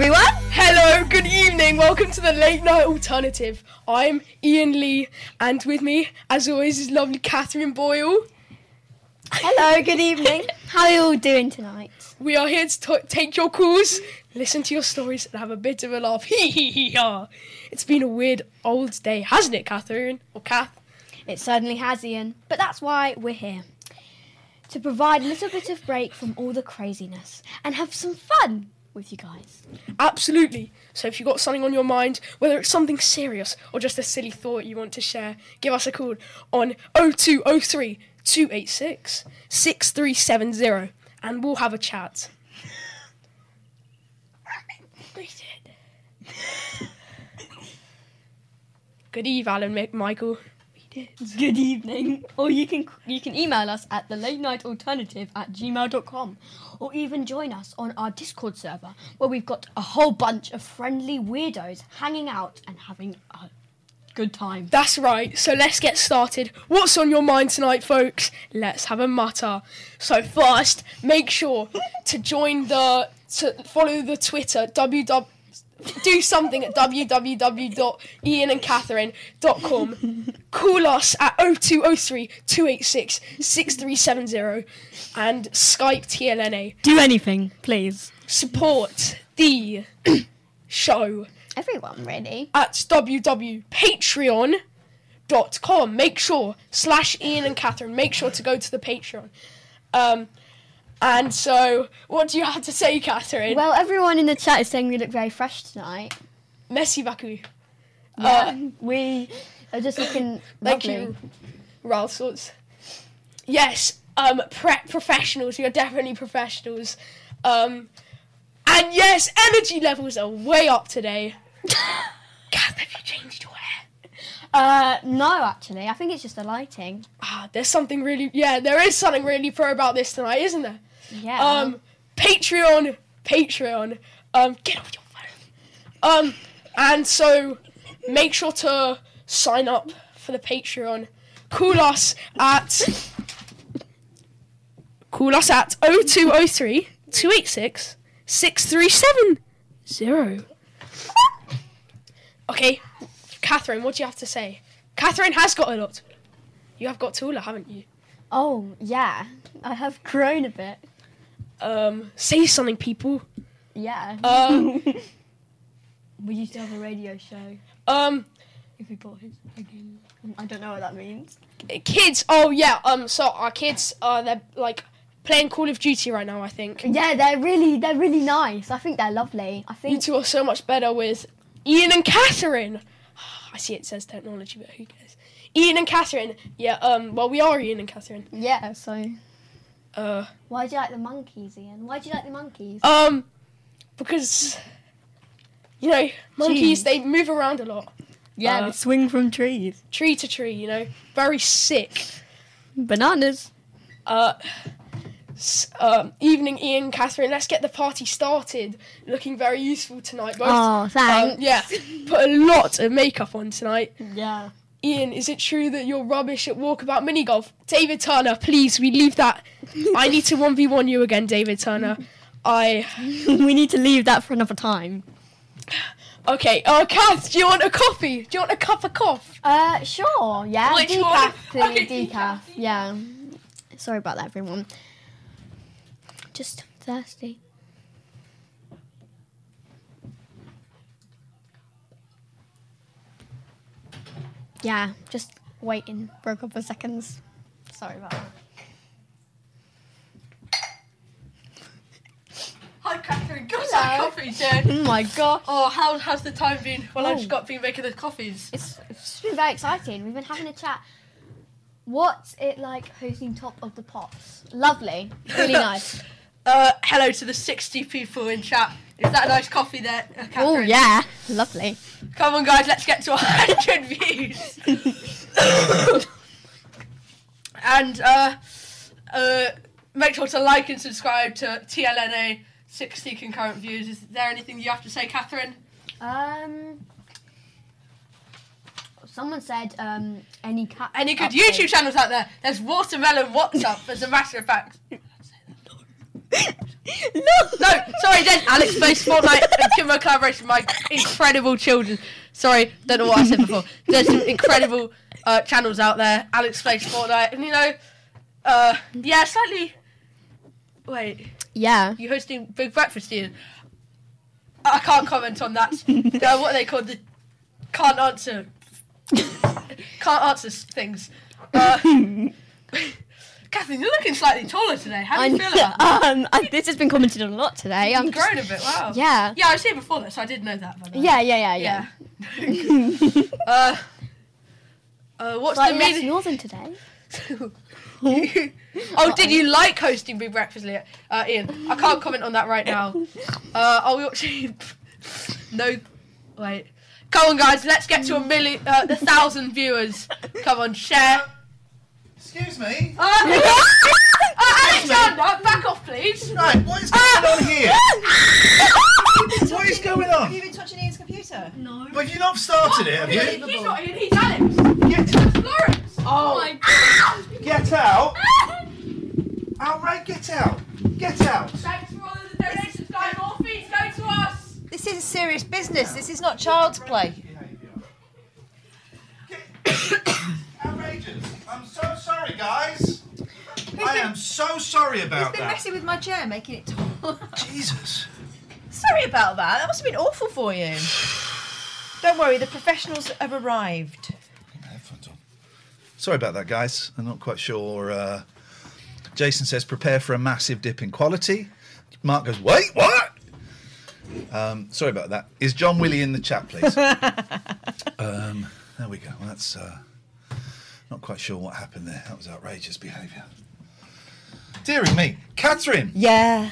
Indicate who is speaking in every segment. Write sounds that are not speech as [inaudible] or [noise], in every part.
Speaker 1: Everyone.
Speaker 2: Hello, good evening. Welcome to the Late Night Alternative. I'm Iain Lee, and with me, as always, is lovely Katherine Boyle.
Speaker 1: Hello, good evening. How are you all doing tonight?
Speaker 2: We are here to t- take your calls, listen to your stories, and have a bit of a laugh. [laughs] Hee hee hee ha. It's been a weird old day, hasn't it, Catherine? Or Kath?
Speaker 1: It certainly has, Ian. But that's why we're here. To provide a little bit of break from all the craziness and have some fun with you guys.
Speaker 2: Absolutely. So if you've got something on your mind, whether it's something serious or just a silly thought you want to share, give us a call on 0203 286 6370 and we'll have a chat. Good eve, Alan Michael. [laughs]
Speaker 1: Good evening. Or you can you can email us at the late night alternative at gmail.com or even join us on our Discord server where we've got a whole bunch of friendly weirdos hanging out and having a good time.
Speaker 2: That's right. So let's get started. What's on your mind tonight, folks? Let's have a mutter. So first, make sure to join the to follow the Twitter www do something at www.ianandcatherine.com. Call us at 0203 286 6370 and Skype TLNA.
Speaker 1: Do anything, please.
Speaker 2: Support the [clears throat] show
Speaker 1: Everyone, really.
Speaker 2: at www.patreon.com. Make sure, slash Ian and Catherine, make sure to go to the Patreon. Um, and so, what do you have to say, Catherine?
Speaker 1: Well, everyone in the chat is saying we look very fresh tonight.
Speaker 2: Messi Baku.
Speaker 1: Yeah, we are just looking [coughs]
Speaker 2: Thank
Speaker 1: lovely.
Speaker 2: you, Ralph Sorts. Yes, um, pre- professionals. You're definitely professionals. Um, and yes, energy levels are way up today. [laughs] Kath, have you changed your hair?
Speaker 1: Uh, no, actually, I think it's just the lighting.
Speaker 2: Ah, there's something really, yeah, there is something really pro about this tonight, isn't there?
Speaker 1: Yeah.
Speaker 2: Um, Patreon, Patreon. Um, get off your phone. Um, and so make sure to sign up for the Patreon. Call us at call us at 0203 286 6370. Okay, Catherine, what do you have to say? Catherine has got a lot. You have got taller, haven't you?
Speaker 1: oh, yeah. I have grown a bit.
Speaker 2: Um, say something, people.
Speaker 1: Yeah.
Speaker 2: Um, [laughs]
Speaker 1: we used to have a radio show.
Speaker 2: um,
Speaker 1: If we bought his again. I don't know what that means.
Speaker 2: kids. Oh yeah. Um, so our kids, uh, they're like playing Call of Duty right now. I think
Speaker 1: Yeah, they're really, they're really nice. I think they're lovely. I think you
Speaker 2: two are so much better with Ian and Catherine. [sighs] I see it says technology, but who cares? Ian and Catherine. Yeah. Um. Well, we are Ian and Catherine.
Speaker 1: Yeah. So.
Speaker 2: Uh.
Speaker 1: Why do you like the monkeys, Ian? Why do you like the monkeys?
Speaker 2: Um. Because. You know, monkeys
Speaker 1: Jeez.
Speaker 2: they move around a lot,
Speaker 1: yeah,
Speaker 2: uh,
Speaker 1: they swing from trees.
Speaker 2: tree to tree. You know, very sick.
Speaker 1: Bananas.
Speaker 2: Uh.
Speaker 3: S- Um, evening, Ian, Catherine. Let's get the party started. Looking very useful tonight, both.
Speaker 1: Oh,
Speaker 3: Um,
Speaker 1: thanks.
Speaker 3: yeah, put a lot of makeup on tonight.
Speaker 1: Yeah.
Speaker 3: Ian, is it true that you're rubbish at walkabout mini golf? David Turner, please, we leave that. I need to 1v1 you again, David Turner. I. [laughs]
Speaker 1: we need to leave that for another time.
Speaker 3: Okay, uh, Kath, do you want a coffee? Do you want a cup of coffee?
Speaker 1: Uh, sure. Yeah.
Speaker 3: Which
Speaker 1: decaf,
Speaker 3: one?
Speaker 1: please. [laughs]
Speaker 3: Okay,
Speaker 1: decaf. Yeah. Sorry about that, everyone. Just thirsty. Yeah, just waiting for a couple of seconds. Sorry about that.
Speaker 2: Hi, Catherine. Got some coffee, Jen.
Speaker 1: Oh my god.
Speaker 2: Oh, how, how's the time been? Well, I've
Speaker 1: Oh.
Speaker 2: just got been making the coffees.
Speaker 1: It's, it's been very exciting. We've been having a chat. What's it like hosting Top of the Pops? Lovely. Really [laughs] nice.
Speaker 2: Uh, hello to the 60 people in chat. Is that a nice coffee there, uh, Catherine?
Speaker 1: oh, yeah. Lovely.
Speaker 2: Come on, guys, let's get to 100 views. [laughs] and uh, uh, make sure to like and subscribe to TLNA 60 concurrent views. Is there anything you have to say, Catherine?
Speaker 1: Um, someone said um, any cat.
Speaker 2: Any good
Speaker 1: update.
Speaker 2: YouTube channels out there? There's Watermelon WhatsApp, as a matter of fact.
Speaker 1: No.
Speaker 2: No, sorry, then Alex plays Fortnite and Kimbo collaboration. My incredible children. Sorry, don't know what I said before. There's some incredible uh, channels out there. Alex plays Fortnite, and you know, uh, yeah, slightly. Wait,
Speaker 1: Yeah.
Speaker 2: you're hosting Big Breakfast, Ian? I can't comment on that. uh, what are they called? The can't answer. can't answer s- things. Uh, [laughs] Catherine, you're looking slightly taller today. How do you feel about that? [laughs]
Speaker 1: um, I, this has been commented on a lot today. I'm
Speaker 2: You've grown a bit. Wow.
Speaker 1: Yeah.
Speaker 2: Yeah, I was here before this, so I did know that. By.
Speaker 1: Yeah, yeah, yeah, yeah.
Speaker 2: Yeah. [laughs] uh, uh, what's
Speaker 1: Slightly
Speaker 2: the meaning?
Speaker 1: northern today. [laughs]
Speaker 2: oh, did you like hosting Big Breakfast, Leah? Uh, Ian? I can't comment on that right now. Uh, are we watching? no, wait. Come on, guys, let's get to a million, uh, a thousand viewers. Come on, share.
Speaker 4: Excuse me.
Speaker 2: Uh, uh, [laughs] Alexander, back off, please.
Speaker 4: Right, what is going on here? [laughs] what is going on?
Speaker 5: Have
Speaker 4: on?
Speaker 5: you been touching Ian's computer?
Speaker 1: No.
Speaker 4: But you not started it, have you?
Speaker 2: He's not Ian, he's Alex.
Speaker 4: Get,
Speaker 2: Lawrence. Oh my God.
Speaker 4: get out! [laughs] Outright, get out! Get out!
Speaker 2: Thanks for all of the donations, guys. All fees go to us.
Speaker 5: This is serious business. This is not child's play.
Speaker 4: Outrageous! [coughs] Sorry, guys. I am so sorry
Speaker 5: He's
Speaker 4: about
Speaker 5: been
Speaker 4: that.
Speaker 5: messing with my chair, making it tall.
Speaker 4: Jesus.
Speaker 5: Sorry about that. That must have been awful for you. Don't worry, the professionals have arrived.
Speaker 4: Sorry about that, guys. I'm not quite sure. Uh, Jason says, prepare for a massive dip in quality. Mark goes, wait, what? Um, sorry about that. Is John Willie in the chat, please? [laughs] um, there we go. That's uh, not quite sure what happened there. That was outrageous behaviour. Dearie me. Catherine,
Speaker 5: Yeah.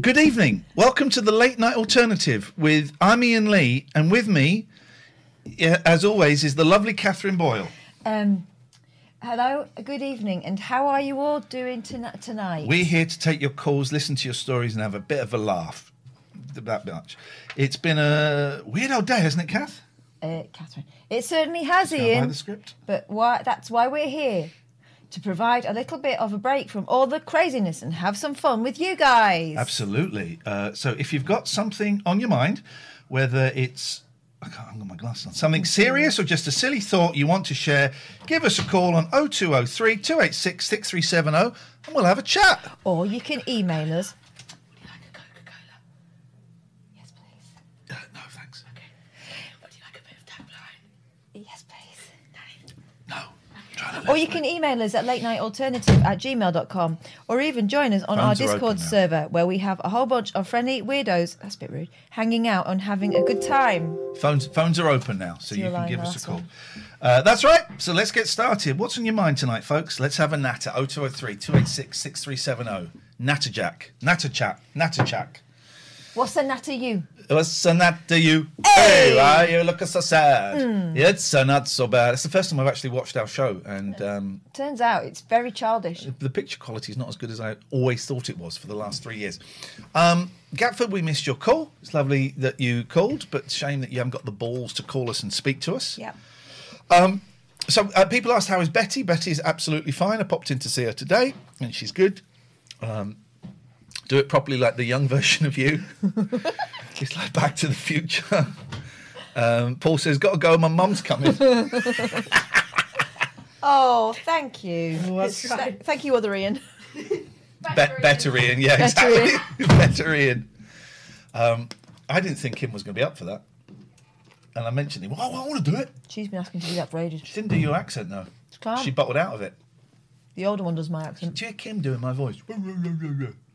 Speaker 4: good evening. Welcome to the Late Night Alternative with I'm Iain Lee, and with me, as always, is the lovely Katherine Boyle.
Speaker 5: Um, hello, good evening, and how are you all doing toni- tonight?
Speaker 4: We're here to take your calls, listen to your stories, and have a bit of a laugh. That much. It's been a weird old day, hasn't it, Kath?
Speaker 5: Uh, Catherine. It certainly has,
Speaker 4: Go by the script.
Speaker 5: But why? That's why we're here to provide a little bit of a break from all the craziness and have some fun with you guys.
Speaker 4: Absolutely. Uh, so if you've got something on your mind, whether it's I can't I've got my glasses on. Something serious or just a silly thought you want to share, give us a call on 0203 286 6370 and we'll have a chat.
Speaker 5: Or you can email us. Yes, please.
Speaker 4: Uh, no, thanks.
Speaker 2: Would you like a bit of tagline?
Speaker 5: Yes, please.
Speaker 4: No. Trying to
Speaker 5: Or you can email us at late night alternative at gmail.com or even join us on our
Speaker 4: Phones
Speaker 5: Discord server where we have a whole bunch of friendly weirdos, that's a bit rude, hanging out and having a good time.
Speaker 4: Phones phones are open now, so you can give us a call. Uh, that's right. So let's get started. What's on your mind tonight, folks? Let's have a natter. 0203 286 6370. Natterjack. Natterchat. Natterjack.
Speaker 5: What's the natter you?
Speaker 4: What's a not to you? Hey, why you looking so sad? It's a not so bad. It's the first time I've actually watched our show, and um,
Speaker 5: Turns out it's very childish.
Speaker 4: the picture quality is not as good as I always thought it was for the last three years. Um, Gatford, we missed your call. It's lovely that you called, but shame that you haven't got the balls to call us and speak to us.
Speaker 5: Yeah.
Speaker 4: So uh, people asked how is Betty. Betty is absolutely fine. I popped in to see her today, and she's good. Um, do it properly, like the young [laughs] version of you. [laughs] it's like Back to the Future. Um, Paul says, "Got to go. My mum's coming." [laughs]
Speaker 5: Oh, thank you.
Speaker 4: that's
Speaker 5: th- thank you, other Ian.
Speaker 4: Be- better Ian, yeah,
Speaker 5: Better
Speaker 4: exactly. better Ian. Um, I didn't think Kim was going to be up for that, and I mentioned him. Oh, I want to do it.
Speaker 5: She's been asking to do that for ages.
Speaker 4: She didn't do your accent though.
Speaker 5: can't.
Speaker 4: She bottled out of it.
Speaker 5: The older one does my accent.
Speaker 4: Do you hear Kim doing my voice?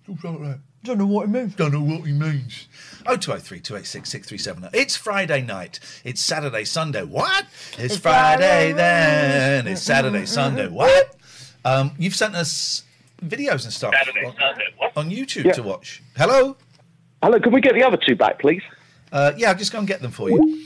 Speaker 4: Talks like.
Speaker 5: Don't know what it means.
Speaker 4: Don't know what he means. Oh, 203 286 637. It's Friday night. It's Saturday, Sunday. What? It's,
Speaker 5: It's
Speaker 4: Friday
Speaker 5: Friday.
Speaker 4: then. It's Saturday, Sunday. What? Um, you've sent us videos and stuff on, on YouTube
Speaker 6: Yeah.
Speaker 4: to watch. Hello?
Speaker 6: Hello, can we get the other two back, please?
Speaker 4: Uh, yeah, I'll just go and get them for you.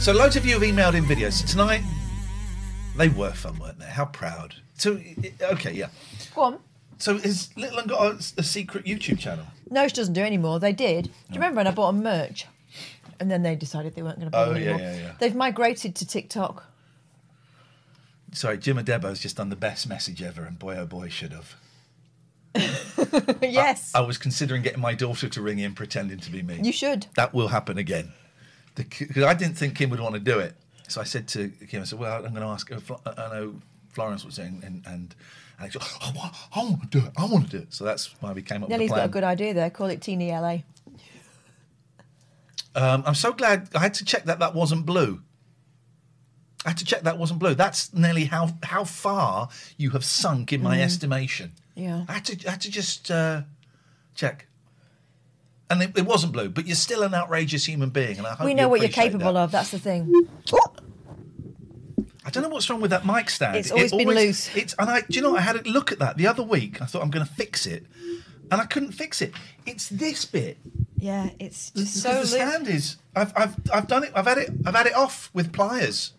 Speaker 4: So loads of you have emailed in videos. Tonight, they were fun, weren't they? How proud. So, okay, yeah.
Speaker 5: Go on.
Speaker 4: So has Little Un got a, a secret YouTube channel?
Speaker 5: No, she doesn't do anymore. They did. Do you oh. remember when I bought them merch? And then they decided they weren't going to buy
Speaker 4: Oh, yeah,
Speaker 5: anymore.
Speaker 4: yeah, yeah.
Speaker 5: They've migrated to TikTok.
Speaker 4: Sorry, Jim Adebo's just done the best message ever, and boy, oh boy, should have. [laughs]
Speaker 5: yes,
Speaker 4: I was considering getting my daughter to ring in pretending to be me.
Speaker 5: you should.
Speaker 4: that will happen again. Because I didn't think Kim would want to do it. So I said to Kim, I said, well, I'm going to ask I know Florence was saying, and, and Alex, oh, I want, I want to do it. I want to do it. So that's why we came up
Speaker 5: Nellie's
Speaker 4: with
Speaker 5: got a good idea there. Call it Teeny LA.
Speaker 4: Um, I'm so glad I had to check that that wasn't blue. I had to check that wasn't blue. That's nearly how how far you have sunk in my
Speaker 5: Mm.
Speaker 4: estimation.
Speaker 5: Yeah.
Speaker 4: I had to, I had to just uh, check. And it, it wasn't blue, but you're still an outrageous human being, and I hope
Speaker 5: we
Speaker 4: you
Speaker 5: know what you're capable
Speaker 4: that.
Speaker 5: of. That's the thing.
Speaker 4: I don't know what's wrong with that mic stand.
Speaker 5: It's always been loose.
Speaker 4: It's and I, do you know, I had a look at that the other week. I thought I'm going to fix it, and I couldn't fix it. It's this bit.
Speaker 5: Yeah, it's
Speaker 4: Because
Speaker 5: just
Speaker 4: the
Speaker 5: so loose.
Speaker 4: stand is. I've, I've, I've done it. I've had it. I've had it off with pliers.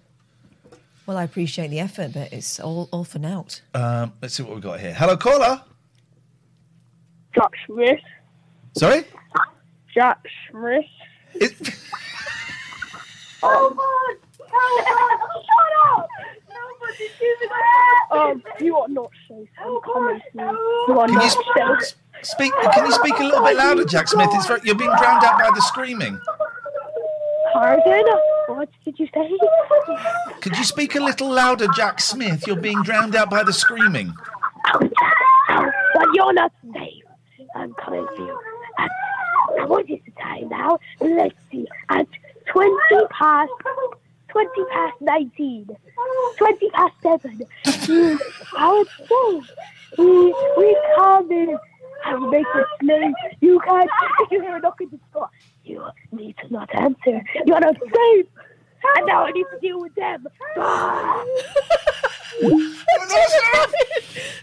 Speaker 5: Well, I appreciate the effort, but it's all all for naught.
Speaker 4: Um, let's see what we've got here. Hello, caller.
Speaker 7: Jack Smith.
Speaker 4: Sorry.
Speaker 7: Jack Smith.
Speaker 4: It, [laughs]
Speaker 7: Oh my god! Shut up! Nobody do that! Um, you are not safe. I'm coming to you. You are
Speaker 4: can you
Speaker 7: not
Speaker 4: sp-
Speaker 7: safe.
Speaker 4: speak? Can you speak a little bit louder, Jack Smith? It's very, you're being drowned out by the screaming.
Speaker 7: Pardon? What did did you say?
Speaker 4: Could you speak a little louder, Jack Smith? You're being drowned out by the screaming.
Speaker 7: but you're not safe. I'm coming for you. At, what is the time now? Let's see. At 20 past, 20 past 19. 20 past 7. You, how it's safe. We, we come in and make a slave. You can't, if you hear a knock at the door, you need to not answer. You're not safe. And now I need to deal with them. Ah.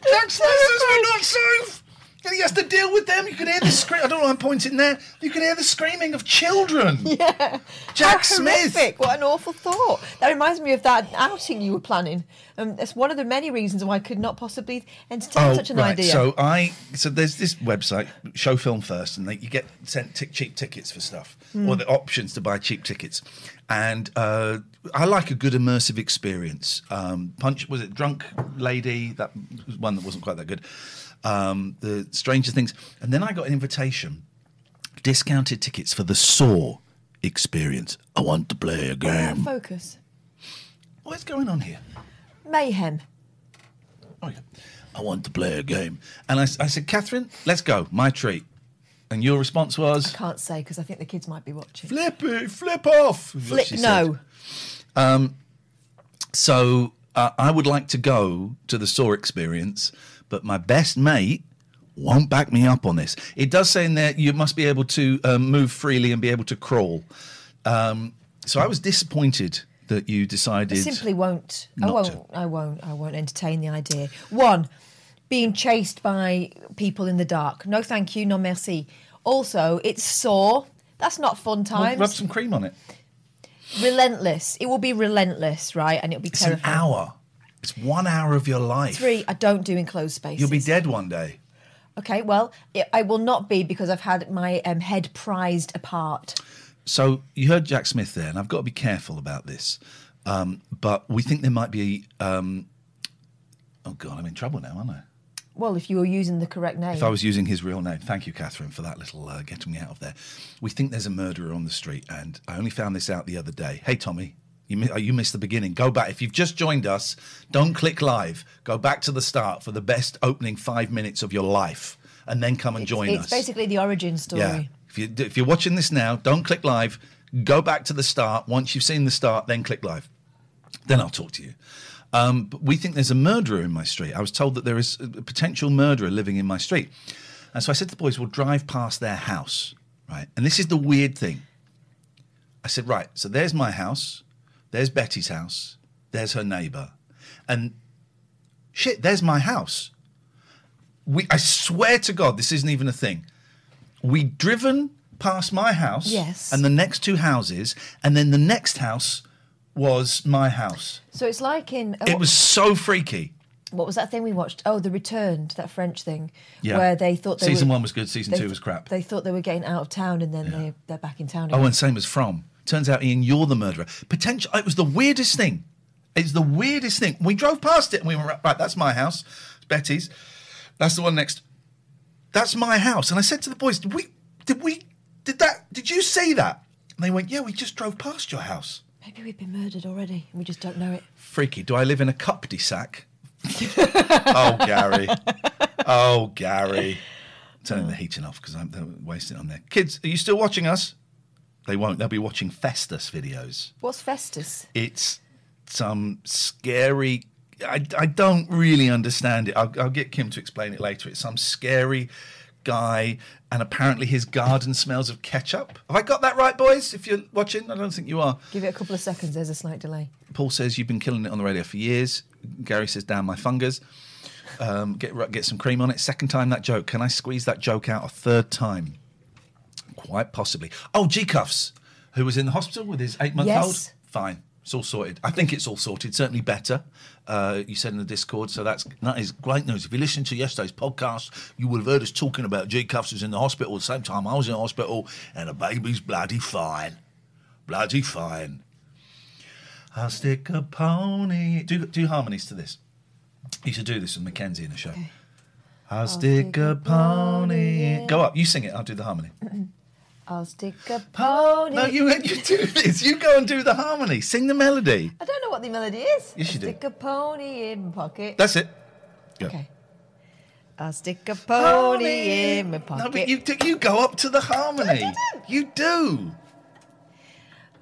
Speaker 4: Jack Smith says we're not safe. [laughs] And he has to deal with them. You can hear the [laughs] scream. I don't know. why I'm pointing there. You can hear the screaming of children. [laughs]
Speaker 5: Yeah.
Speaker 4: Jack
Speaker 5: How
Speaker 4: Smith.
Speaker 5: horrific. What an awful thought. That reminds me of that outing you were planning. Um, that's one of the many reasons why I could not possibly entertain such an
Speaker 4: Oh, right.
Speaker 5: idea.
Speaker 4: So I so there's this website, Show Film First, and they, you get sent t- cheap tickets for stuff,
Speaker 5: Hmm.
Speaker 4: or the options to buy cheap tickets. And uh, I like a good immersive experience. Um, Punch was it Drunk Lady? That was one that wasn't quite that good. Um, the Stranger Things, and then I got an invitation, discounted tickets for the Saw experience. I want to play a game.
Speaker 5: Focus.
Speaker 4: What's going on here?
Speaker 5: Mayhem. Oh yeah.
Speaker 4: I want to play a game. And I said, Catherine, let's go. My treat. And your response was, I
Speaker 5: Can't say because I think the kids might be watching.
Speaker 4: flip it, flip off.
Speaker 5: Flip no.
Speaker 4: Um, so uh, I would like to go to the Saw experience, but my best mate won't back me up on this. It does say in there you must be able to um, move freely and be able to crawl. Um, so I was disappointed that you
Speaker 5: I
Speaker 4: decided.
Speaker 5: simply won't. I won't.
Speaker 4: to.
Speaker 5: I won't. I won't entertain the idea. One, being chased by people in the dark. No, thank you. No, merci. Also, it's sore. That's not fun
Speaker 4: Well,
Speaker 5: times.
Speaker 4: rub some cream on it.
Speaker 5: relentless. It will be relentless, right? And it'll be
Speaker 4: It's an hour. It's one hour of your life.
Speaker 5: Three, I don't do enclosed spaces.
Speaker 4: You'll be dead one day.
Speaker 5: Okay, well, it, I will not be because I've had my um, head prized apart.
Speaker 4: So you heard Jack Smith there, and I've got to be careful about this. Um, but we think there might be. Um, oh God, I'm in trouble now, aren't I?
Speaker 5: Well, if you were using the correct name.
Speaker 4: If I was using his real name, thank you, Catherine, for that little uh, getting me out of there. We think there's a murderer on the street, and I only found this out the other day. Hey, Tommy, you oh, you missed the beginning. Go back if you've just joined us. Don't click live. Go back to the start for the best opening five minutes of your life, and then come and join
Speaker 5: it's
Speaker 4: us.
Speaker 5: It's basically the origin story.
Speaker 4: Yeah. If you if you're watching this now, don't click live. Go back to the start. Once you've seen the start, then click live. Then I'll talk to you. Um, but we think there's a murderer in my street. I was told that there is a a potential murderer living in my street. And so I said to the boys, we'll drive past their house, right? And this is the weird thing. I said, right, so there's my house, there's Betty's house, there's her neighbour, and shit, there's my house. We, I swear to God, this isn't even a thing. We'd driven past my house,
Speaker 5: Yes.
Speaker 4: and the next two houses, and then the next house was my house.
Speaker 5: So it's like in. uh,
Speaker 4: It was so freaky.
Speaker 5: What was that thing we watched? Oh, The Returned, that French thing.
Speaker 4: Yeah.
Speaker 5: Where they thought they
Speaker 4: Season
Speaker 5: were,
Speaker 4: one was good, season two
Speaker 5: th-
Speaker 4: was crap.
Speaker 5: They thought they were getting out of town and then they, they're back in town
Speaker 4: Oh, and same as From. Turns out, Ian, you're the murderer. Potential. It was the weirdest thing. It's the weirdest thing. We drove past it and we were right. That's my house. It's Betty's. That's the one next. That's my house. And I said to the boys, "Did we? Did we? Did that? Did you see that?" And they went, "Yeah, we just drove past your house."
Speaker 5: Maybe we've been murdered already and we just don't know it.
Speaker 4: Freaky. Do I live in a cup-de-sac? [laughs] oh, Gary. Oh, Gary. Turning the heating off because I'm wasting on there. Kids, are you still watching us? They won't. They'll be watching Festus videos.
Speaker 5: What's Festus?
Speaker 4: It's some scary. I, I don't really understand it. I'll, I'll get Kim to explain it later. It's some scary guy, and apparently his garden smells of ketchup. Have I got that right, boys? If you're watching, I don't think you are.
Speaker 5: Give it a couple of seconds, there's a slight delay.
Speaker 4: Paul says you've been killing it on the radio for years. Gary says, "Down my fingers." Um, get get some cream on it. Second time that joke. Can I squeeze that joke out a third time? Quite possibly. Oh, G Cuffs, who was in the hospital with his eight month old.
Speaker 5: Yes.
Speaker 4: Fine, it's all sorted. I think it's all sorted. Certainly better. Uh, you said in the Discord, so that's that is great news. If you listened to yesterday's podcast, you would have heard us talking about G Cuffs was in the hospital at the same time I was in hospital, and the baby's bloody fine, bloody fine. I'll stick a pony. Do do harmonies to this. You should do this with Mackenzie in the show. I'll, stick, a pony. Go up. You sing it. I'll do the harmony. [clears throat]
Speaker 5: I'll stick a pony.
Speaker 4: No, you you do this. You go and do the harmony. Sing the melody.
Speaker 5: I don't know what the melody is.
Speaker 4: Yes, you do.
Speaker 5: Stick a pony in my pocket.
Speaker 4: That's it. Go.
Speaker 5: Okay. I'll stick a pony in my pocket.
Speaker 4: No, but you do- you go up to the harmony. I didn't. You do.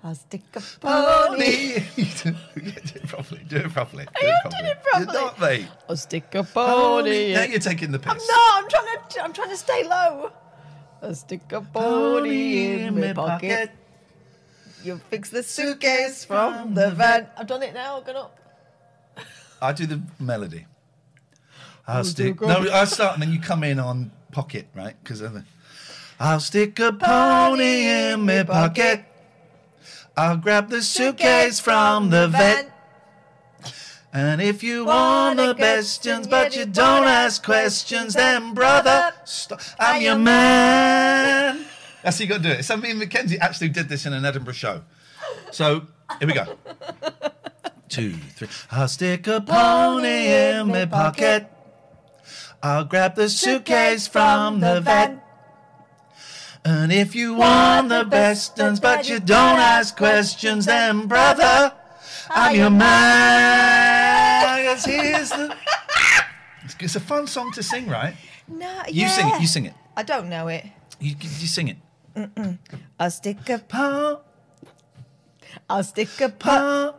Speaker 5: I'll stick a pony.
Speaker 4: Pony. [laughs] You do do it properly. Do it properly. Do
Speaker 5: I
Speaker 4: it
Speaker 5: am
Speaker 4: properly.
Speaker 5: doing it properly.
Speaker 4: You're not, mate.
Speaker 5: I'll stick a pony.
Speaker 4: Now you're taking the piss.
Speaker 5: I'm no, I'm trying to. I'm trying to stay low. I'll stick a pony in my pocket. You fix the suitcase from the van. I've done it now. Gone up.
Speaker 4: I do the melody. I'll stick. No,
Speaker 5: God.
Speaker 4: I start and then you come in on pocket, right? Because I'll stick a pony in my pocket. I'll grab the suitcase from the vet. And if you want the questions, but you don't ask questions, then brother, st- I'm your man. That's how you got to do it. Somebody Mackenzie actually did this in an Edinburgh show. So here we go. Two, three. I'll stick a pony in my pocket. I'll grab the suitcase from the vet. And if you want the best ones, but you don't ask questions, then brother, I'm your man. here's the. [laughs] It's a fun song to sing, right?
Speaker 5: No,
Speaker 4: You sing it. You sing it.
Speaker 5: I don't know it.
Speaker 4: You, you sing it.
Speaker 5: Mm-mm. I'll stick a
Speaker 4: paw.
Speaker 5: I'll stick a paw.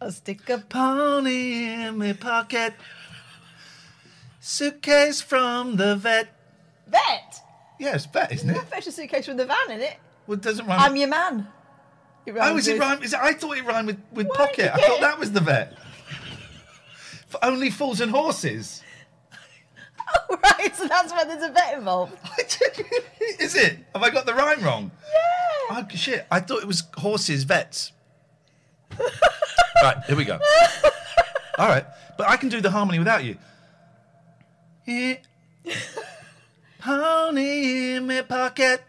Speaker 5: I'll stick a
Speaker 4: pony in my pocket. Suitcase from the vet.
Speaker 5: vet.
Speaker 4: Yes, vet, isn't it?
Speaker 5: Fetch a suitcase from the van in it.
Speaker 4: Well, it doesn't rhyme.
Speaker 5: I'm your man.
Speaker 4: Oh, is it
Speaker 5: with-
Speaker 4: rhyme? Is it, I thought it rhymed with, with
Speaker 5: Why
Speaker 4: pocket. I thought that was the vet. For only fools and horses. [laughs]
Speaker 5: Oh, right, so that's why there's a vet involved. [laughs]
Speaker 4: Is it? Have I got the rhyme wrong? Yeah. Oh, shit. I thought it was horses, vets. [laughs] right, here we go. All right. But I can do the harmony without you. Yeah. Pony in my pocket.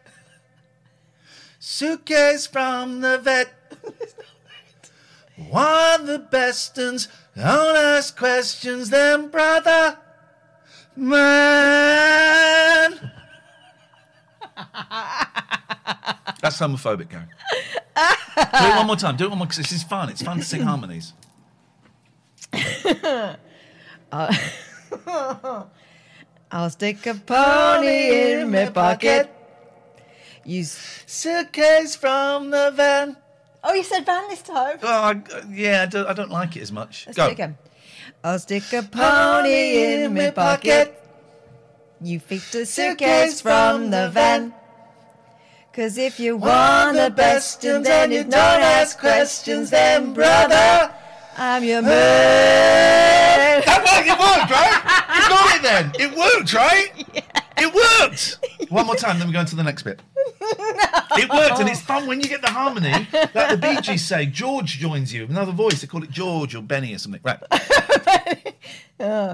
Speaker 4: Suitcase from the vet. One of the best uns. Don't ask questions, then brother. Man. That's homophobic, Gary. Do it one more time. Do it one more because this is fun. It's fun to sing harmonies.
Speaker 5: Uh, [laughs] I'll stick a pony in my pocket. You
Speaker 4: suitcase from the van.
Speaker 5: Oh, you said van this time.
Speaker 4: Oh, I, yeah, I don't, I don't like it as much.
Speaker 5: Let's
Speaker 4: Go.
Speaker 5: do it again. I'll stick a pony in my pocket. You fix the suitcase from the van. Cause if you want the best and then you don't ask questions, then brother, I'm your man.
Speaker 4: That it worked, right? You got it then. It worked, right? [laughs] It worked. One more time, then we go into the next bit. It worked, and it's fun when you get the harmony. Like the Bee Gees say, George joins you. Another voice, they call it George or Benny or something. Right. [laughs]
Speaker 5: Uh.